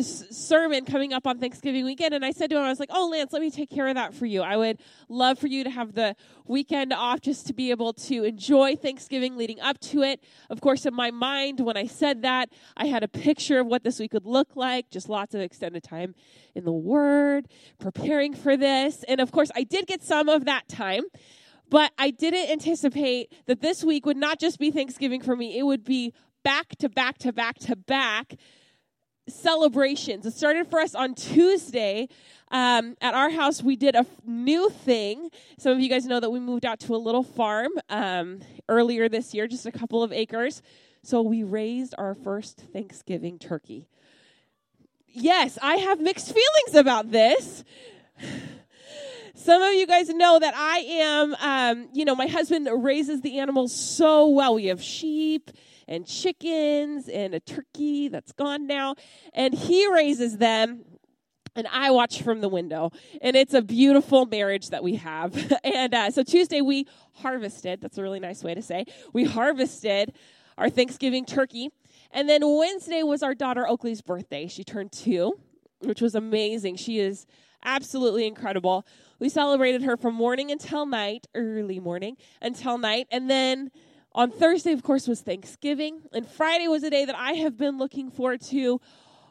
sermon coming up on Thanksgiving weekend, and I said to him, I was like, "Oh, Lance, let me take care of that for you. I would love for you to have the weekend off just to be able to enjoy Thanksgiving leading up to it." Of course, in my mind, when I said that, I had a picture of what this week would look like. Just lots of extended time in the Word, preparing for this, and of course, I did get some of that time. But I didn't anticipate that this week would not just be Thanksgiving for me, it would be back to back to back to back celebrations. It started for us on Tuesday. Um, at our house, we did a f- new thing. Some of you guys know that we moved out to a little farm um, earlier this year, just a couple of acres. So we raised our first Thanksgiving turkey. Yes, I have mixed feelings about this. Some of you guys know that I am, um, you know, my husband raises the animals so well. We have sheep and chickens and a turkey that's gone now. And he raises them and I watch from the window. And it's a beautiful marriage that we have. and uh, so Tuesday we harvested. That's a really nice way to say. We harvested our Thanksgiving turkey. And then Wednesday was our daughter Oakley's birthday. She turned two, which was amazing. She is absolutely incredible. We celebrated her from morning until night, early morning until night. And then on Thursday, of course, was Thanksgiving, and Friday was a day that I have been looking forward to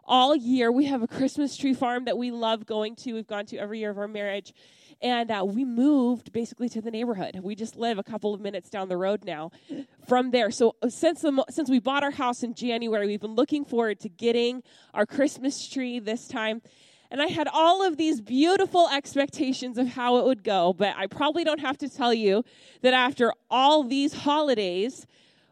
all year. We have a Christmas tree farm that we love going to. We've gone to every year of our marriage, and uh, we moved basically to the neighborhood. We just live a couple of minutes down the road now from there. So uh, since the, since we bought our house in January, we've been looking forward to getting our Christmas tree this time. And I had all of these beautiful expectations of how it would go, but I probably don't have to tell you that after all these holidays,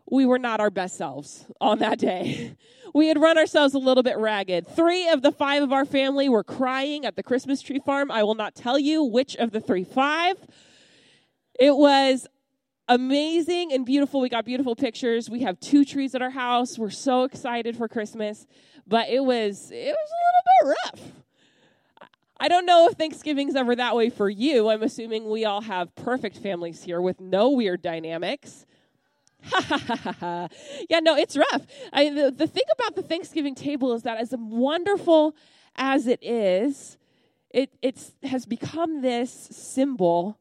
we were not our best selves on that day. We had run ourselves a little bit ragged. Three of the five of our family were crying at the Christmas tree farm. I will not tell you which of the three five. It was amazing and beautiful. We got beautiful pictures. We have two trees at our house. We're so excited for Christmas, but it was it was a little bit rough. I don't know if Thanksgiving's ever that way for you. I'm assuming we all have perfect families here with no weird dynamics. yeah, no, it's rough. I, the, the thing about the Thanksgiving table is that as wonderful as it is, it it's, has become this symbol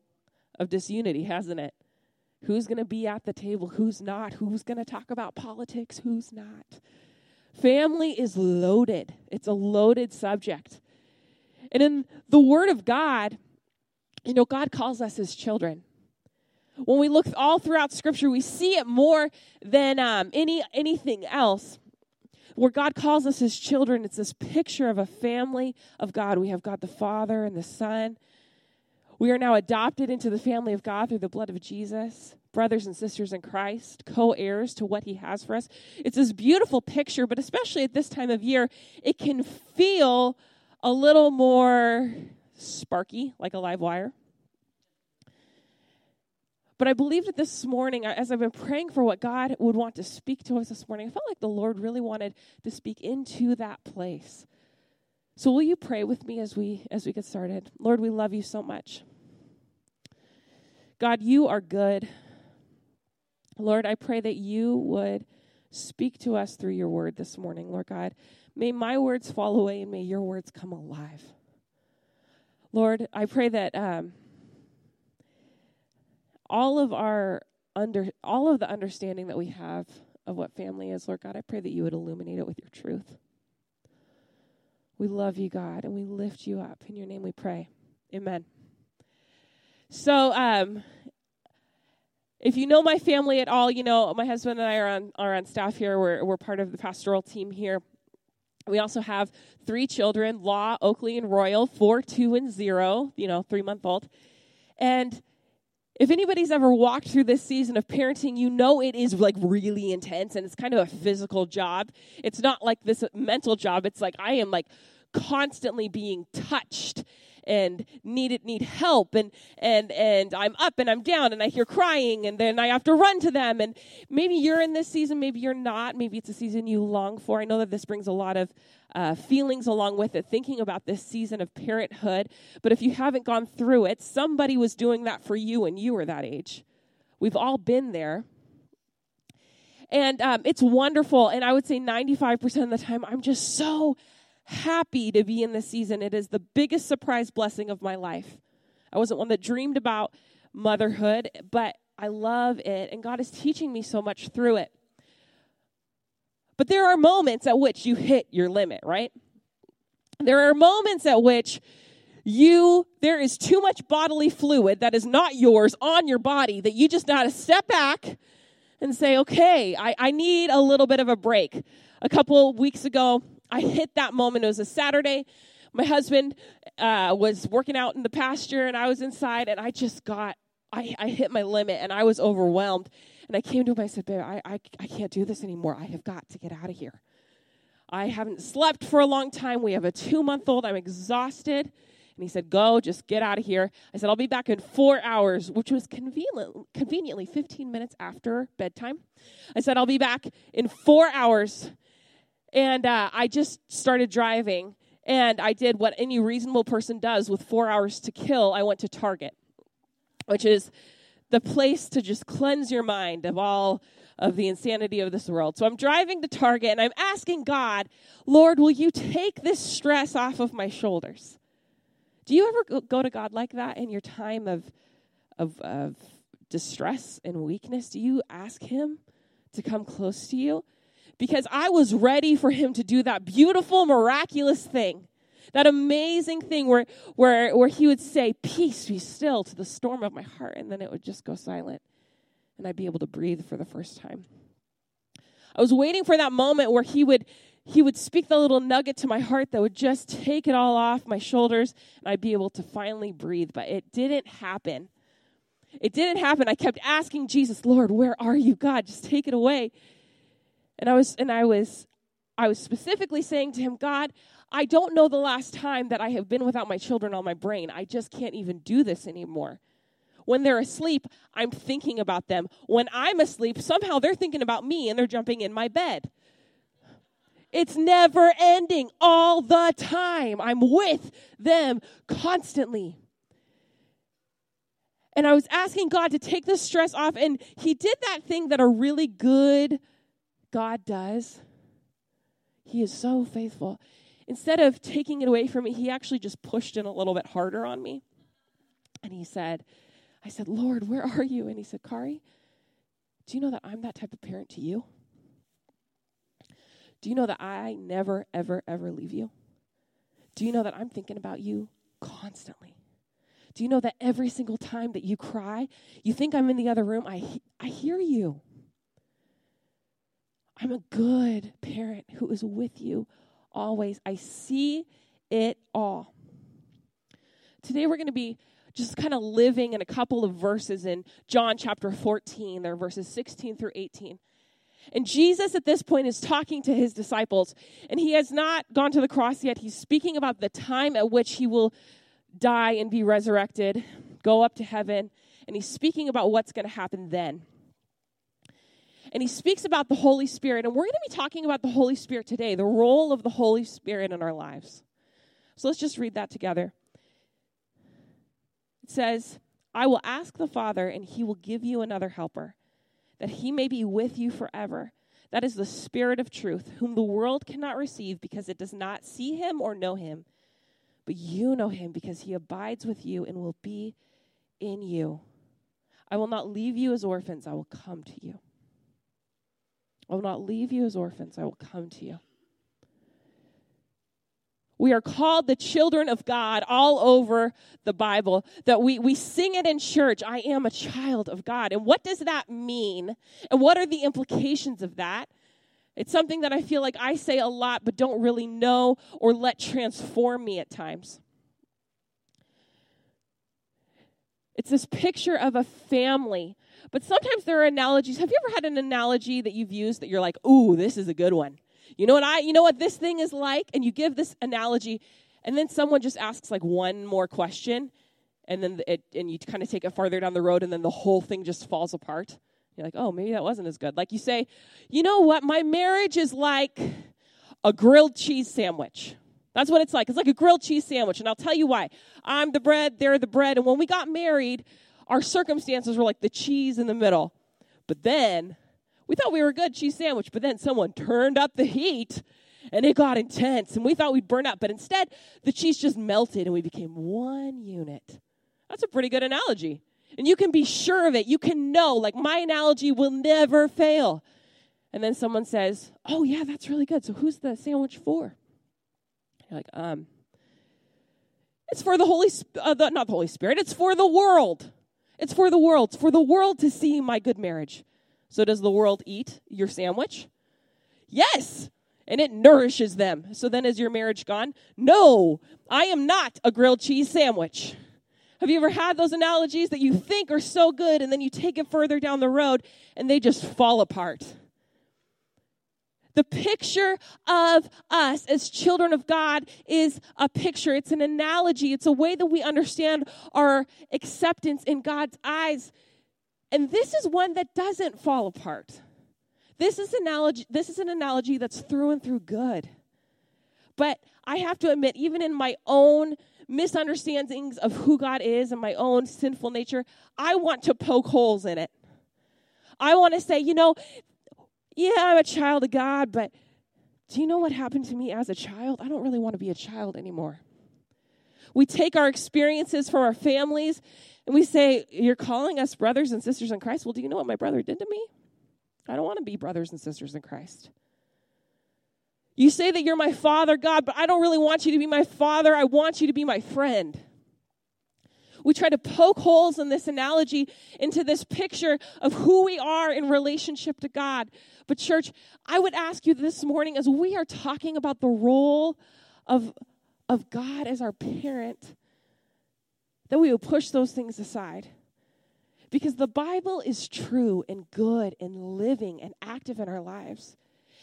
of disunity, hasn't it? Who's going to be at the table? Who's not? Who's going to talk about politics? Who's not? Family is loaded. It's a loaded subject. And in the Word of God, you know, God calls us His children. When we look all throughout Scripture, we see it more than um, any anything else. Where God calls us His children, it's this picture of a family of God. We have God the Father and the Son. We are now adopted into the family of God through the blood of Jesus brothers and sisters in Christ, co heirs to what He has for us. It's this beautiful picture, but especially at this time of year, it can feel a little more sparky, like a live wire. But I believed that this morning, as I've been praying for what God would want to speak to us this morning, I felt like the Lord really wanted to speak into that place. So will you pray with me as we as we get started? Lord, we love you so much. God, you are good. Lord, I pray that you would speak to us through your word this morning, Lord God. May my words fall away and may your words come alive. Lord, I pray that um, all of our under all of the understanding that we have of what family is, Lord God, I pray that you would illuminate it with your truth. We love you, God, and we lift you up. In your name we pray. Amen. So, um, if you know my family at all, you know my husband and I are on are on staff here. We're we're part of the pastoral team here. We also have three children Law, Oakley, and Royal, four, two, and zero, you know, three month old. And if anybody's ever walked through this season of parenting, you know it is like really intense and it's kind of a physical job. It's not like this mental job. It's like I am like constantly being touched and needed need help and and and I'm up and I'm down and I hear crying and then I have to run to them and maybe you're in this season maybe you're not. Maybe it's a season you long for. I know that this brings a lot of uh, feelings along with it thinking about this season of parenthood. But if you haven't gone through it somebody was doing that for you when you were that age. We've all been there. And um, it's wonderful and I would say 95% of the time I'm just so happy to be in this season. It is the biggest surprise blessing of my life. I wasn't one that dreamed about motherhood, but I love it, and God is teaching me so much through it. But there are moments at which you hit your limit, right? There are moments at which you there is too much bodily fluid that is not yours on your body that you just got to step back and say, okay, I, I need a little bit of a break. A couple weeks ago, I hit that moment. It was a Saturday. My husband uh, was working out in the pasture, and I was inside, and I just got, I, I hit my limit, and I was overwhelmed. And I came to him, I said, babe, I, I, I can't do this anymore. I have got to get out of here. I haven't slept for a long time. We have a two month old. I'm exhausted. And he said, Go, just get out of here. I said, I'll be back in four hours, which was convenient, conveniently 15 minutes after bedtime. I said, I'll be back in four hours. And uh, I just started driving. And I did what any reasonable person does with four hours to kill. I went to Target, which is the place to just cleanse your mind of all of the insanity of this world. So I'm driving to Target and I'm asking God, Lord, will you take this stress off of my shoulders? Do you ever go to God like that in your time of, of, of distress and weakness? Do you ask Him to come close to you? Because I was ready for Him to do that beautiful, miraculous thing that amazing thing where, where, where he would say, Peace, be still to the storm of my heart, and then it would just go silent, and I'd be able to breathe for the first time. I was waiting for that moment where he would he would speak the little nugget to my heart that would just take it all off my shoulders and I'd be able to finally breathe, but it didn't happen. It didn't happen. I kept asking Jesus, "Lord, where are you? God, just take it away." And I was and I was I was specifically saying to him, "God, I don't know the last time that I have been without my children on my brain. I just can't even do this anymore. When they're asleep, I'm thinking about them. When I'm asleep, somehow they're thinking about me and they're jumping in my bed. It's never ending all the time. I'm with them constantly. And I was asking God to take the stress off, and He did that thing that a really good God does. He is so faithful instead of taking it away from me, he actually just pushed in a little bit harder on me. And he said, I said, Lord, where are you? And he said, Kari, do you know that I'm that type of parent to you? Do you know that I never, ever, ever leave you? Do you know that I'm thinking about you constantly? Do you know that every single time that you cry, you think I'm in the other room? I, I hear you. I'm a good parent who is with you always. I see it all. Today we're going to be just kind of living in a couple of verses in John chapter 14. There are verses 16 through 18. And Jesus at this point is talking to his disciples, and he has not gone to the cross yet. He's speaking about the time at which he will die and be resurrected, go up to heaven, and he's speaking about what's going to happen then and he speaks about the Holy Spirit. And we're going to be talking about the Holy Spirit today, the role of the Holy Spirit in our lives. So let's just read that together. It says, I will ask the Father, and he will give you another helper, that he may be with you forever. That is the Spirit of truth, whom the world cannot receive because it does not see him or know him. But you know him because he abides with you and will be in you. I will not leave you as orphans, I will come to you. I will not leave you as orphans, I will come to you. We are called the children of God all over the Bible. That we, we sing it in church. I am a child of God. And what does that mean? And what are the implications of that? It's something that I feel like I say a lot, but don't really know or let transform me at times. It's this picture of a family but sometimes there are analogies. Have you ever had an analogy that you've used that you're like, ooh, this is a good one? You know what I you know what this thing is like? And you give this analogy, and then someone just asks like one more question, and then it and you kind of take it farther down the road, and then the whole thing just falls apart. You're like, oh, maybe that wasn't as good. Like you say, you know what? My marriage is like a grilled cheese sandwich. That's what it's like. It's like a grilled cheese sandwich. And I'll tell you why. I'm the bread, they're the bread. And when we got married, our circumstances were like the cheese in the middle. But then we thought we were a good cheese sandwich, but then someone turned up the heat and it got intense and we thought we'd burn up, but instead the cheese just melted and we became one unit. That's a pretty good analogy. And you can be sure of it. You can know, like, my analogy will never fail. And then someone says, Oh, yeah, that's really good. So who's the sandwich for? You're like, um, it's for the Holy, uh, the, not the Holy Spirit, it's for the world. It's for the world. It's for the world to see my good marriage. So does the world eat your sandwich? Yes. And it nourishes them. So then is your marriage gone? No, I am not a grilled cheese sandwich. Have you ever had those analogies that you think are so good and then you take it further down the road and they just fall apart? The picture of us as children of God is a picture. It's an analogy. It's a way that we understand our acceptance in God's eyes. And this is one that doesn't fall apart. This is analogy this is an analogy that's through and through good. But I have to admit even in my own misunderstandings of who God is and my own sinful nature, I want to poke holes in it. I want to say, you know, yeah, I'm a child of God, but do you know what happened to me as a child? I don't really want to be a child anymore. We take our experiences from our families and we say, You're calling us brothers and sisters in Christ. Well, do you know what my brother did to me? I don't want to be brothers and sisters in Christ. You say that you're my father, God, but I don't really want you to be my father. I want you to be my friend. We try to poke holes in this analogy into this picture of who we are in relationship to God. But, church, I would ask you this morning as we are talking about the role of, of God as our parent, that we would push those things aside. Because the Bible is true and good and living and active in our lives.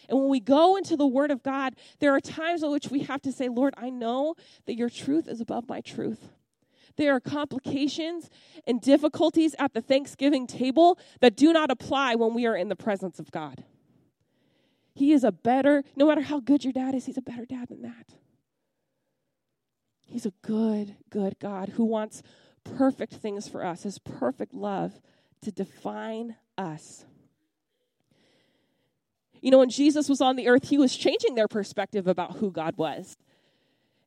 And when we go into the Word of God, there are times in which we have to say, Lord, I know that your truth is above my truth. There are complications and difficulties at the Thanksgiving table that do not apply when we are in the presence of God. He is a better, no matter how good your dad is, he's a better dad than that. He's a good, good God who wants perfect things for us, his perfect love to define us. You know, when Jesus was on the earth, he was changing their perspective about who God was.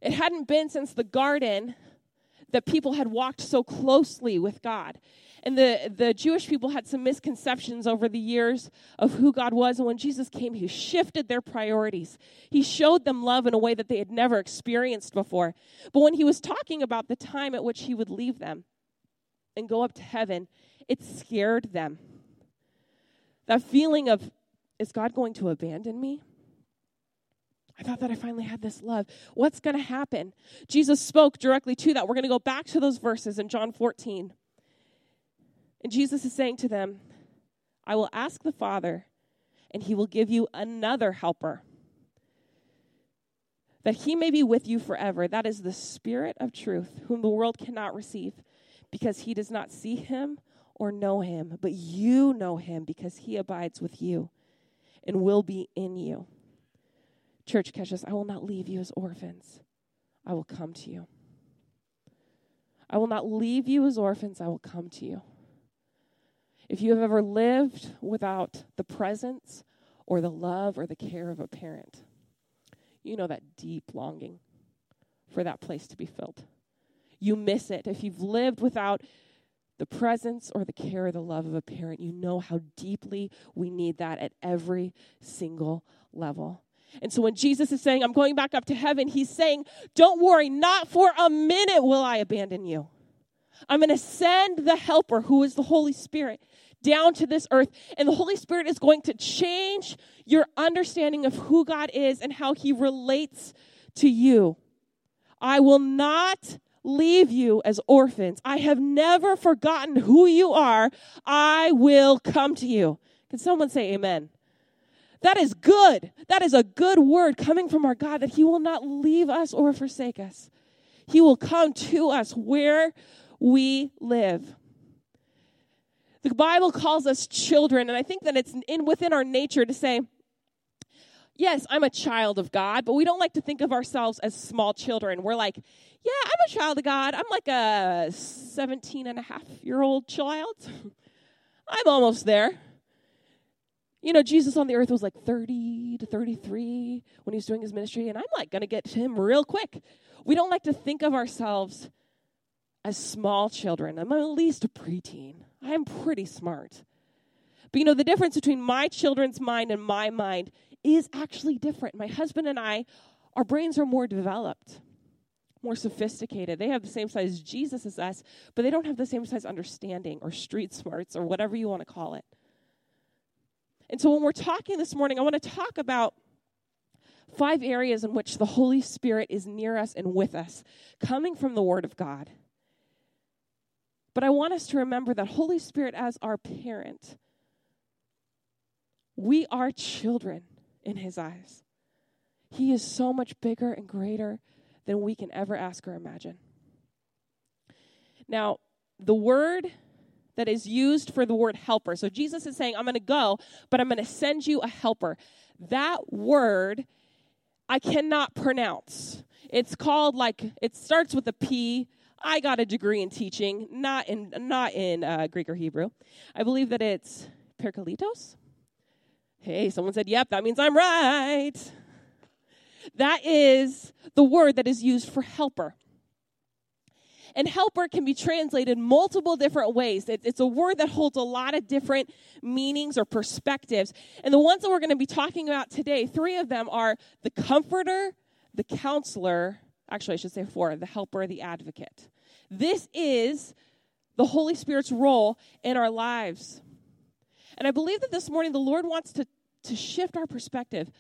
It hadn't been since the garden that people had walked so closely with God. And the, the Jewish people had some misconceptions over the years of who God was. And when Jesus came, he shifted their priorities. He showed them love in a way that they had never experienced before. But when he was talking about the time at which he would leave them and go up to heaven, it scared them. That feeling of is God going to abandon me? I thought that I finally had this love. What's going to happen? Jesus spoke directly to that. We're going to go back to those verses in John 14. And Jesus is saying to them, I will ask the Father, and he will give you another helper, that he may be with you forever. That is the Spirit of truth, whom the world cannot receive, because he does not see him or know him, but you know him, because he abides with you and will be in you. Church, catch us. I will not leave you as orphans. I will come to you. I will not leave you as orphans. I will come to you. If you have ever lived without the presence or the love or the care of a parent, you know that deep longing for that place to be filled. You miss it. If you've lived without the presence or the care or the love of a parent, you know how deeply we need that at every single level. And so when Jesus is saying, I'm going back up to heaven, he's saying, Don't worry, not for a minute will I abandon you. I'm going to send the helper, who is the Holy Spirit, down to this earth. And the Holy Spirit is going to change your understanding of who God is and how he relates to you. I will not leave you as orphans. I have never forgotten who you are. I will come to you. Can someone say amen? That is good. That is a good word coming from our God that He will not leave us or forsake us. He will come to us where we live. The Bible calls us children, and I think that it's in within our nature to say, yes, I'm a child of God, but we don't like to think of ourselves as small children. We're like, yeah, I'm a child of God. I'm like a 17 and a half year old child. I'm almost there. You know, Jesus on the earth was like 30 to 33 when he was doing his ministry, and I'm like going to get to him real quick. We don't like to think of ourselves as small children. I'm at least a preteen. I'm pretty smart. But you know, the difference between my children's mind and my mind is actually different. My husband and I, our brains are more developed, more sophisticated. They have the same size Jesus as us, but they don't have the same size understanding or street smarts or whatever you want to call it. And so when we're talking this morning, I want to talk about five areas in which the Holy Spirit is near us and with us, coming from the Word of God. But I want us to remember that Holy Spirit as our parent, we are children in His eyes. He is so much bigger and greater than we can ever ask or imagine. Now, the word that is used for the word helper. So Jesus is saying, I'm going to go, but I'm going to send you a helper. That word I cannot pronounce. It's called like, it starts with a P. I got a degree in teaching, not in, not in uh, Greek or Hebrew. I believe that it's Perkalitos. Hey, someone said, yep, that means I'm right. That is the word that is used for helper. And helper can be translated multiple different ways. it's a word that holds a lot of different meanings or perspectives. And the ones that we're going to be talking about today, three of them are the comforter, the counselor, actually, I should say four, the helper, the advocate. This is the Holy Spirit's role in our lives. And I believe that this morning the Lord wants to, to shift our perspective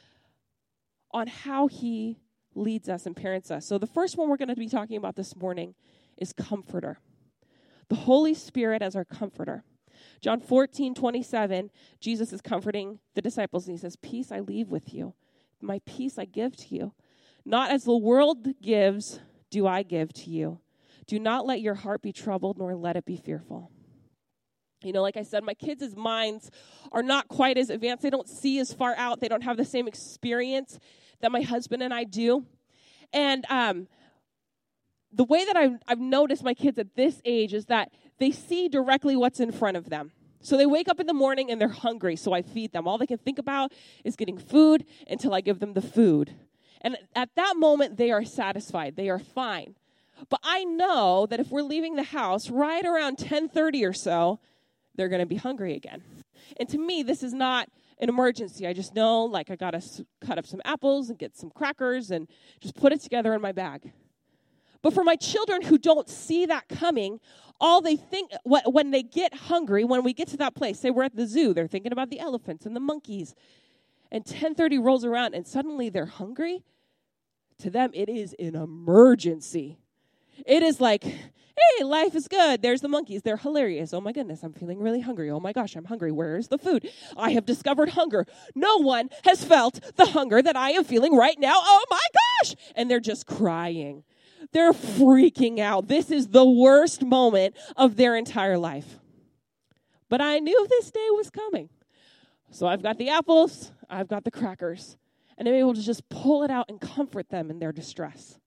on how He leads us and parents us. So, the first one we're going to be talking about this morning is comforter. The Holy Spirit as our comforter. John 14, 27, Jesus is comforting the disciples and he says, Peace I leave with you, my peace I give to you. Not as the world gives, do I give to you. Do not let your heart be troubled, nor let it be fearful. You know, like I said, my kids' minds are not quite as advanced. They don't see as far out. They don't have the same experience that my husband and I do. And um, the way that I've, I've noticed my kids at this age is that they see directly what's in front of them. So they wake up in the morning and they're hungry, so I feed them. All they can think about is getting food until I give them the food. And at that moment, they are satisfied. They are fine. But I know that if we're leaving the house right around 10:30 or so, they're going to be hungry again. And to me, this is not an emergency. I just know like I got to cut up some apples and get some crackers and just put it together in my bag. But for my children who don't see that coming, all they think when they get hungry, when we get to that place, say we're at the zoo, they're thinking about the elephants and the monkeys. And 10:30 rolls around and suddenly they're hungry. To them it is an emergency. It is like, "Hey, life is good. There's the monkeys. They're hilarious. Oh my goodness, I'm feeling really hungry. Oh my gosh, I'm hungry. Where's the food? I have discovered hunger. No one has felt the hunger that I am feeling right now. Oh my gosh!" And they're just crying. They're freaking out. This is the worst moment of their entire life. But I knew this day was coming. So I've got the apples, I've got the crackers, and I'm able to just pull it out and comfort them in their distress.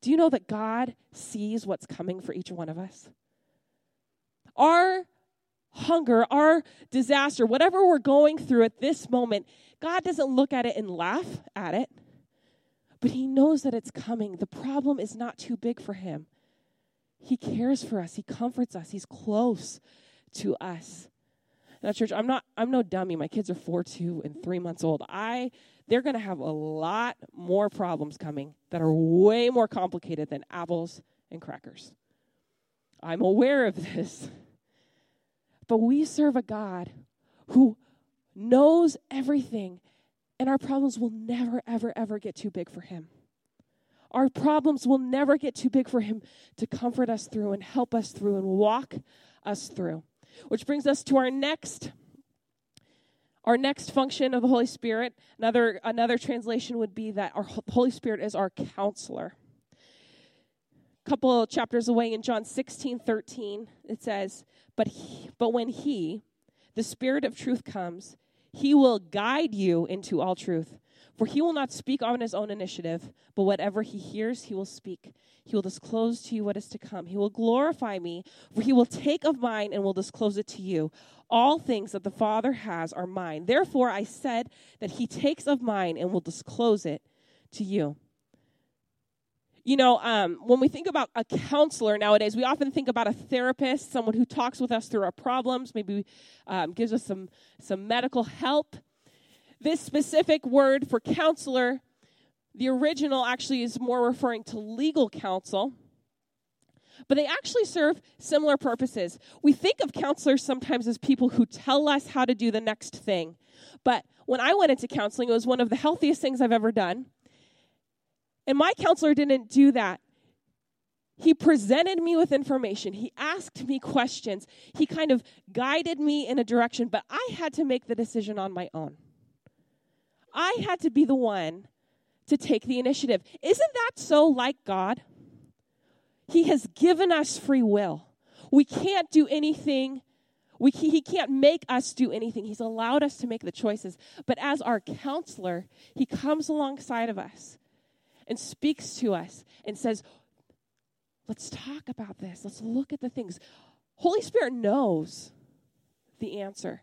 Do you know that God sees what's coming for each one of us? Our hunger, our disaster, whatever we're going through at this moment, God doesn't look at it and laugh at it but he knows that it's coming. The problem is not too big for him. He cares for us, he comforts us, he's close to us. Now, church, I'm not I'm no dummy. My kids are four, two, and three months old. I they're gonna have a lot more problems coming that are way more complicated than apples and crackers. I'm aware of this. But we serve a God who knows everything and our problems will never, ever, ever get too big for Him. Our problems will never get too big for Him to comfort us through and help us through and walk us through. Which brings us to our next our next function of the Holy Spirit. Another another translation would be that our Holy Spirit is our counselor. A couple chapters away in John 16, 13, it says, But he, but when he, the Spirit of truth comes, he will guide you into all truth. For he will not speak on his own initiative, but whatever he hears, he will speak. He will disclose to you what is to come. He will glorify me, for he will take of mine and will disclose it to you. All things that the Father has are mine. Therefore, I said that he takes of mine and will disclose it to you. You know, um, when we think about a counselor nowadays, we often think about a therapist, someone who talks with us through our problems, maybe um, gives us some, some medical help. This specific word for counselor, the original actually is more referring to legal counsel, but they actually serve similar purposes. We think of counselors sometimes as people who tell us how to do the next thing. But when I went into counseling, it was one of the healthiest things I've ever done. And my counselor didn't do that. He presented me with information. He asked me questions. He kind of guided me in a direction, but I had to make the decision on my own. I had to be the one to take the initiative. Isn't that so like God? He has given us free will. We can't do anything. We, he can't make us do anything. He's allowed us to make the choices. But as our counselor, he comes alongside of us and speaks to us and says, Let's talk about this. Let's look at the things. Holy Spirit knows the answer,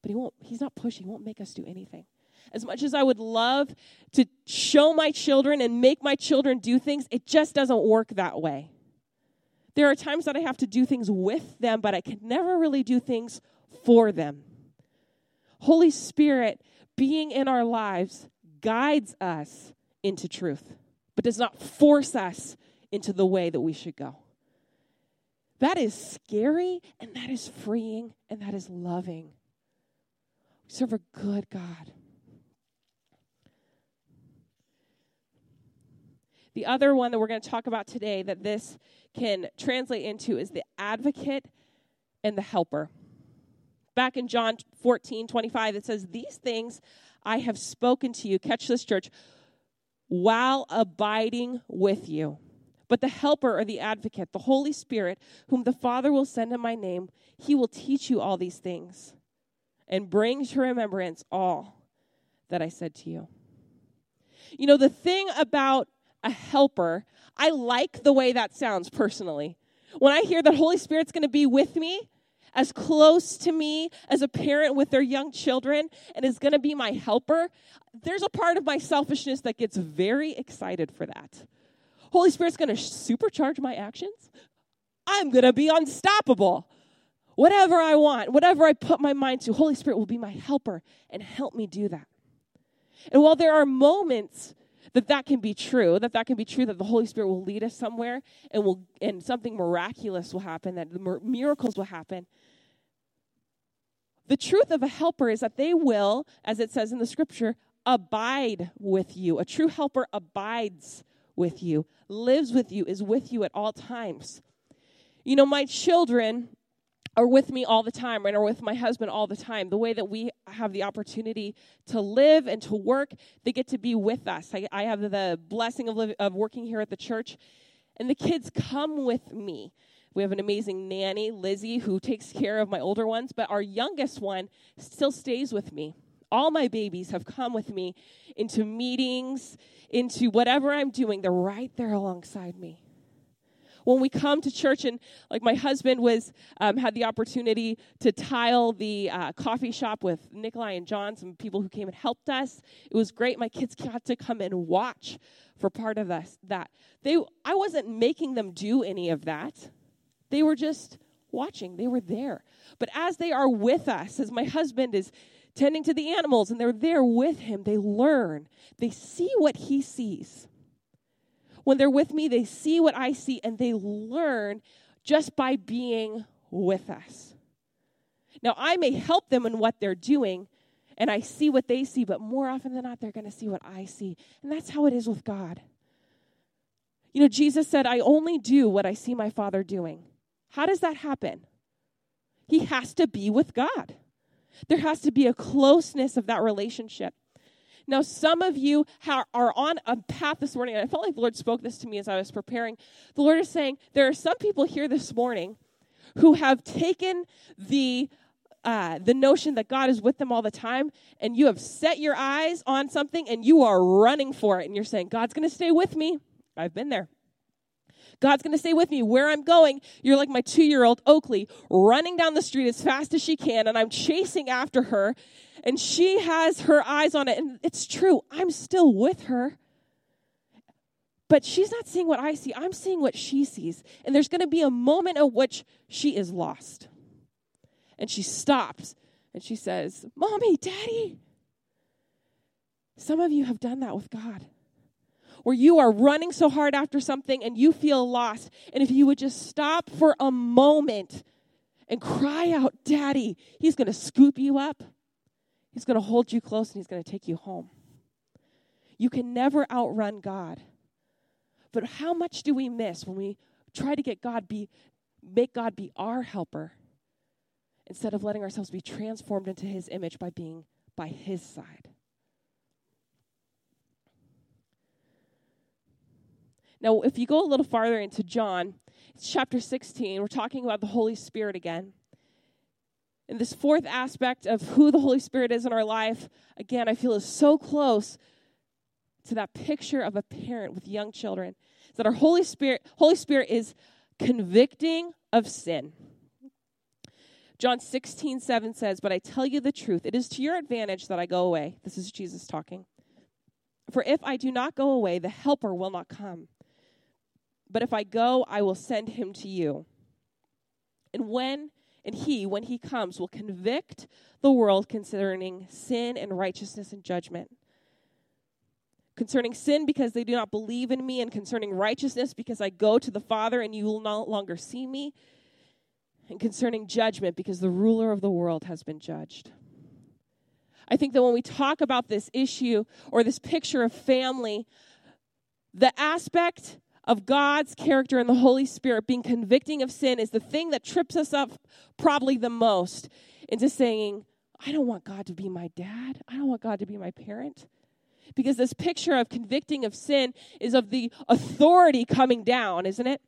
but he won't, he's not pushing, he won't make us do anything. As much as I would love to show my children and make my children do things, it just doesn't work that way. There are times that I have to do things with them, but I can never really do things for them. Holy Spirit being in our lives guides us into truth, but does not force us into the way that we should go. That is scary and that is freeing and that is loving. We serve a good God. The other one that we're going to talk about today that this can translate into is the advocate and the helper. Back in John 14, 25, it says, These things I have spoken to you, catch this, church, while abiding with you. But the helper or the advocate, the Holy Spirit, whom the Father will send in my name, he will teach you all these things and bring to remembrance all that I said to you. You know, the thing about a helper. I like the way that sounds personally. When I hear that Holy Spirit's going to be with me, as close to me as a parent with their young children, and is going to be my helper, there's a part of my selfishness that gets very excited for that. Holy Spirit's going to supercharge my actions. I'm going to be unstoppable. Whatever I want, whatever I put my mind to, Holy Spirit will be my helper and help me do that. And while there are moments that that can be true, that that can be true, that the Holy Spirit will lead us somewhere and will and something miraculous will happen, that miracles will happen. The truth of a helper is that they will, as it says in the scripture, abide with you. A true helper abides with you, lives with you, is with you at all times. You know, my children are with me all the time and are with my husband all the time. The way that we have the opportunity to live and to work, they get to be with us. I, I have the blessing of, of working here at the church, and the kids come with me. We have an amazing nanny, Lizzie, who takes care of my older ones, but our youngest one still stays with me. All my babies have come with me into meetings, into whatever I'm doing. They're right there alongside me when we come to church and like my husband was um, had the opportunity to tile the uh, coffee shop with Nikolai and John, some people who came and helped us. It was great. My kids got to come and watch for part of us that they I wasn't making them do any of that. They were just watching. They were there. But as they are with us, as my husband is tending to the animals and they're there with him, they learn. They see what he sees when they're with me, they see what I see and they learn just by being with us. Now, I may help them in what they're doing, and I see what they see, but more often than not, they're going to see what I see. And that's how it is with God. You know, Jesus said, I only do what I see my Father doing. How does that happen? He has to be with God. There has to be a closeness of that relationship. Now, some of you are on a path this morning, and I felt like the Lord spoke this to me as I was preparing. The Lord is saying there are some people here this morning who have taken the uh, the notion that God is with them all the time, and you have set your eyes on something and you are running for it, and you're saying, God's going to stay with me. I've been there. God's going to stay with me where I'm going. You're like my two year old Oakley running down the street as fast as she can, and I'm chasing after her, and she has her eyes on it. And it's true, I'm still with her. But she's not seeing what I see. I'm seeing what she sees. And there's going to be a moment at which she is lost. And she stops and she says, Mommy, Daddy. Some of you have done that with God where you are running so hard after something and you feel lost. And if you would just stop for a moment and cry out, Daddy, He's going to scoop you up. He's going to hold you close and He's going to take you home. You can never outrun God. But how much do we miss when we try to get God be make God be our helper instead of letting ourselves be transformed into his image by being by his side? Now, if you go a little farther into John, it's chapter 16, we're talking about the Holy Spirit again. And this fourth aspect of who the Holy Spirit is in our life, again, I feel is so close to that picture of a parent with young children. That our Holy Spirit, Holy Spirit is convicting of sin. John 16, 7 says, But I tell you the truth, it is to your advantage that I go away. This is Jesus talking. For if I do not go away, the Helper will not come. But if I go, I will send him to you. And when and he, when he comes, will convict the world concerning sin and righteousness and judgment. Concerning sin, because they do not believe in me, and concerning righteousness, because I go to the Father and you will no longer see me. And concerning judgment, because the ruler of the world has been judged. I think that when we talk about this issue or this picture of family, the aspect of God's character and the Holy Spirit being convicting of sin is the thing that trips us up probably the most into saying, I don't want God to be my dad. I don't want God to be my parent. Because this picture of convicting of sin is of the authority coming down, isn't it?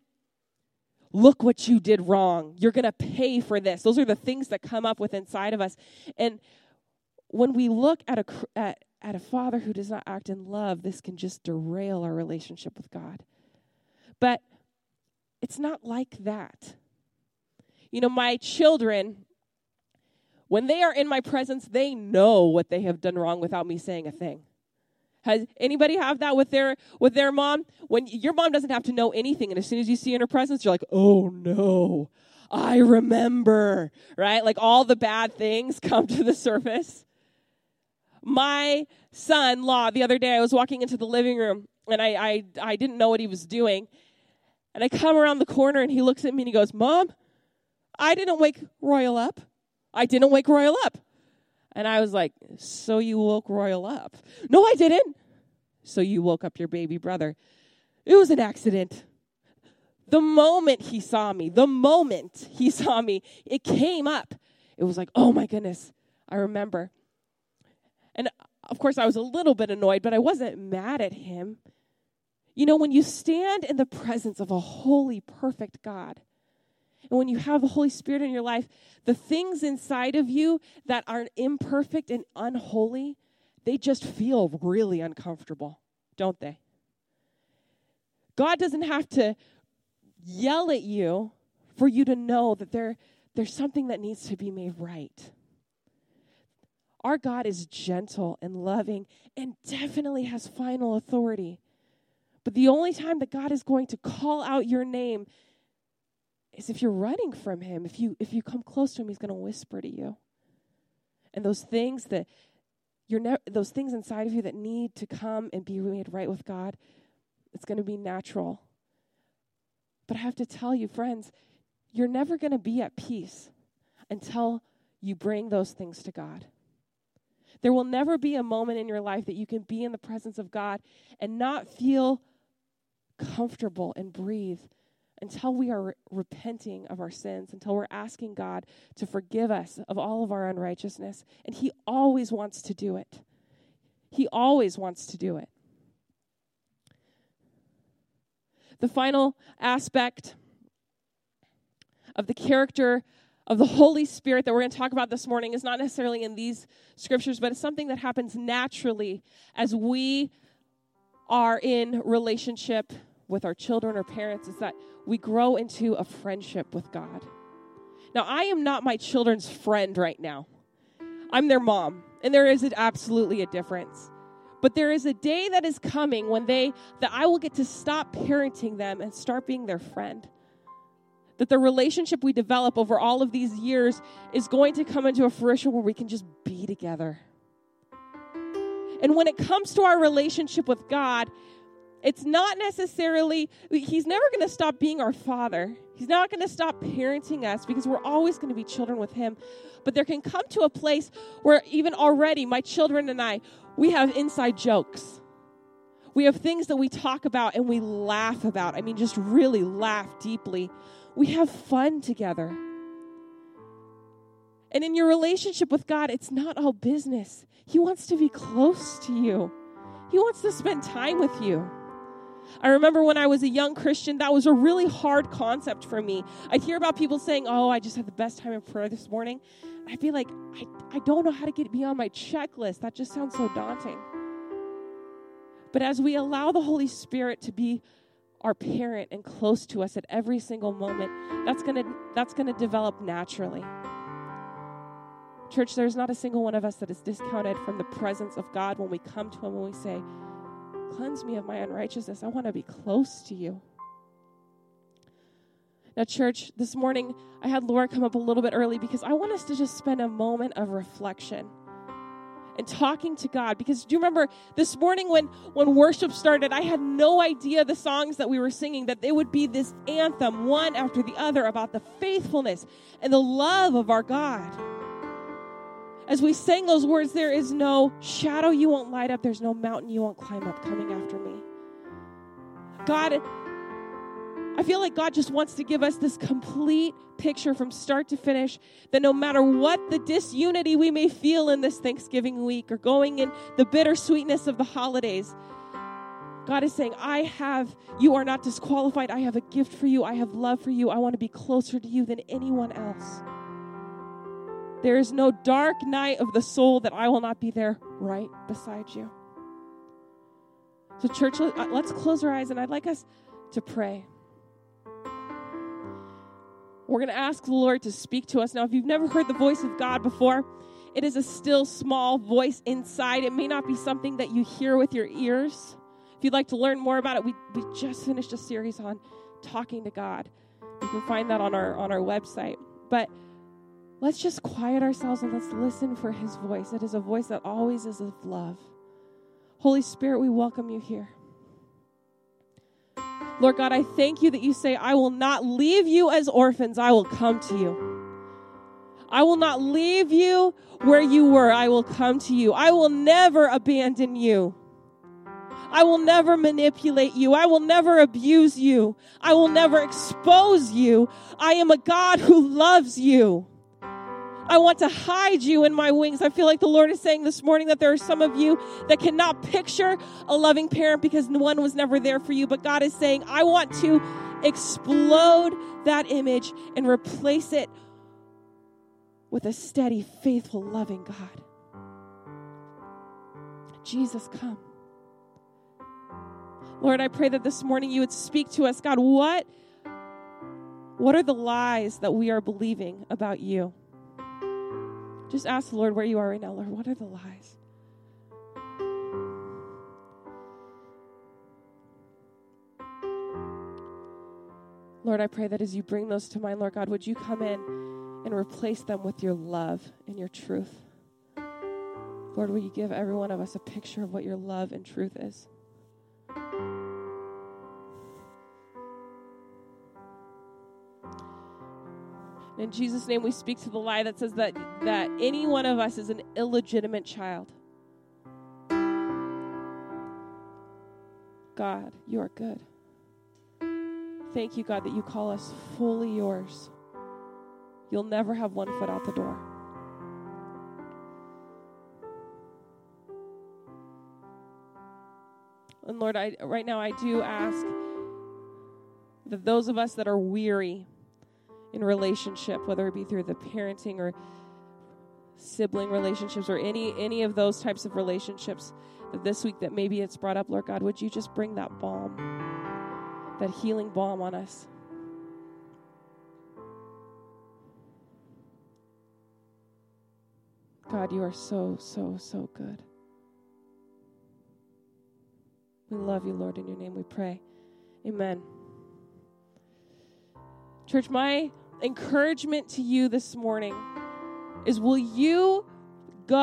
Look what you did wrong. You're going to pay for this. Those are the things that come up with inside of us. And when we look at a, at, at a father who does not act in love, this can just derail our relationship with God. But it's not like that. You know, my children, when they are in my presence, they know what they have done wrong without me saying a thing. Has anybody have that with their with their mom? When your mom doesn't have to know anything, and as soon as you see in her presence, you're like, oh no, I remember, right? Like all the bad things come to the surface. My son Law, the other day, I was walking into the living room and I, I I didn't know what he was doing, and I come around the corner and he looks at me and he goes, Mom, I didn't wake Royal up. I didn't wake Royal up. And I was like, So you woke Royal up? No, I didn't. So you woke up your baby brother. It was an accident. The moment he saw me, the moment he saw me, it came up. It was like, Oh my goodness, I remember. And of course, I was a little bit annoyed, but I wasn't mad at him you know, when you stand in the presence of a holy, perfect God, and when you have the Holy Spirit in your life, the things inside of you that are imperfect and unholy, they just feel really uncomfortable, don't they? God doesn't have to yell at you for you to know that there, there's something that needs to be made right. Our God is gentle and loving and definitely has final authority. But the only time that God is going to call out your name is if you're running from him. If you if you come close to him, he's going to whisper to you. And those things that you're ne- those things inside of you that need to come and be made right with God, it's going to be natural. But I have to tell you, friends, you're never going to be at peace until you bring those things to God. There will never be a moment in your life that you can be in the presence of God and not feel comfortable and breathe until we are re- repenting of our sins, until we're asking God to forgive us of all of our unrighteousness. And He always wants to do it. He always wants to do it. The final aspect of the character of the Holy Spirit that we're going to talk about this morning is not necessarily in these scriptures, but it's something that happens naturally as we are in relationship with our children or parents, is that we grow into a friendship with God. Now, I am not my children's friend right now. I'm their mom, and there is absolutely a difference. But there is a day that is coming when they that I will get to stop parenting them and start being their friend. That the relationship we develop over all of these years is going to come into a fruition where we can just be together. And when it comes to our relationship with God, it's not necessarily, He's never going to stop being our Father. He's not going to stop parenting us because we're always going to be children with Him. But there can come to a place where even already, my children and I, we have inside jokes. We have things that we talk about and we laugh about. I mean, just really laugh deeply. We have fun together. And in your relationship with God, it's not all business. He wants to be close to you, He wants to spend time with you. I remember when I was a young Christian, that was a really hard concept for me. I'd hear about people saying, Oh, I just had the best time in prayer this morning. I'd be like, I, I don't know how to get beyond my checklist. That just sounds so daunting. But as we allow the Holy Spirit to be our parent and close to us at every single moment, that's gonna that's gonna develop naturally. Church, there's not a single one of us that is discounted from the presence of God when we come to Him and we say, Cleanse me of my unrighteousness. I want to be close to you. Now, church, this morning I had Laura come up a little bit early because I want us to just spend a moment of reflection and talking to God. Because do you remember this morning when, when worship started, I had no idea the songs that we were singing, that they would be this anthem, one after the other, about the faithfulness and the love of our God as we sang those words, there is no shadow you won't light up, there's no mountain you won't climb up coming after me. God, I feel like God just wants to give us this complete picture from start to finish that no matter what the disunity we may feel in this Thanksgiving week or going in the bittersweetness of the holidays, God is saying, I have, you are not disqualified. I have a gift for you. I have love for you. I want to be closer to you than anyone else. There is no dark night of the soul that I will not be there right beside you. So, church, uh, let's close our eyes and I'd like us to pray. We're going to ask the Lord to speak to us. Now, if you've never heard the voice of God before, it is a still small voice inside. It may not be something that you hear with your ears. If you'd like to learn more about it, we, we just finished a series on talking to God. You can find that on our on our website. But Let's just quiet ourselves and let's listen for his voice. It is a voice that always is of love. Holy Spirit, we welcome you here. Lord God, I thank you that you say, I will not leave you as orphans, I will come to you. I will not leave you where you were, I will come to you. I will never abandon you. I will never manipulate you. I will never abuse you. I will never expose you. I am a God who loves you. I want to hide you in my wings. I feel like the Lord is saying this morning that there are some of you that cannot picture a loving parent because one was never there for you. But God is saying, I want to explode that image and replace it with a steady, faithful, loving God. Jesus, come. Lord, I pray that this morning you would speak to us. God, what, what are the lies that we are believing about you? Just ask the Lord where you are right now. Lord, what are the lies? Lord, I pray that as you bring those to mind, Lord God, would you come in and replace them with your love and your truth? Lord, will you give every one of us a picture of what your love and truth is? In Jesus' name, we speak to the lie that says that, that any one of us is an illegitimate child. God, you are good. Thank you, God, that you call us fully yours. You'll never have one foot out the door. And Lord, I, right now I do ask that those of us that are weary, in relationship, whether it be through the parenting or sibling relationships or any any of those types of relationships that this week that maybe it's brought up, Lord God, would you just bring that balm, that healing balm on us? God, you are so, so, so good. We love you, Lord. In your name we pray. Amen. Church, my encouragement to you this morning is will you go?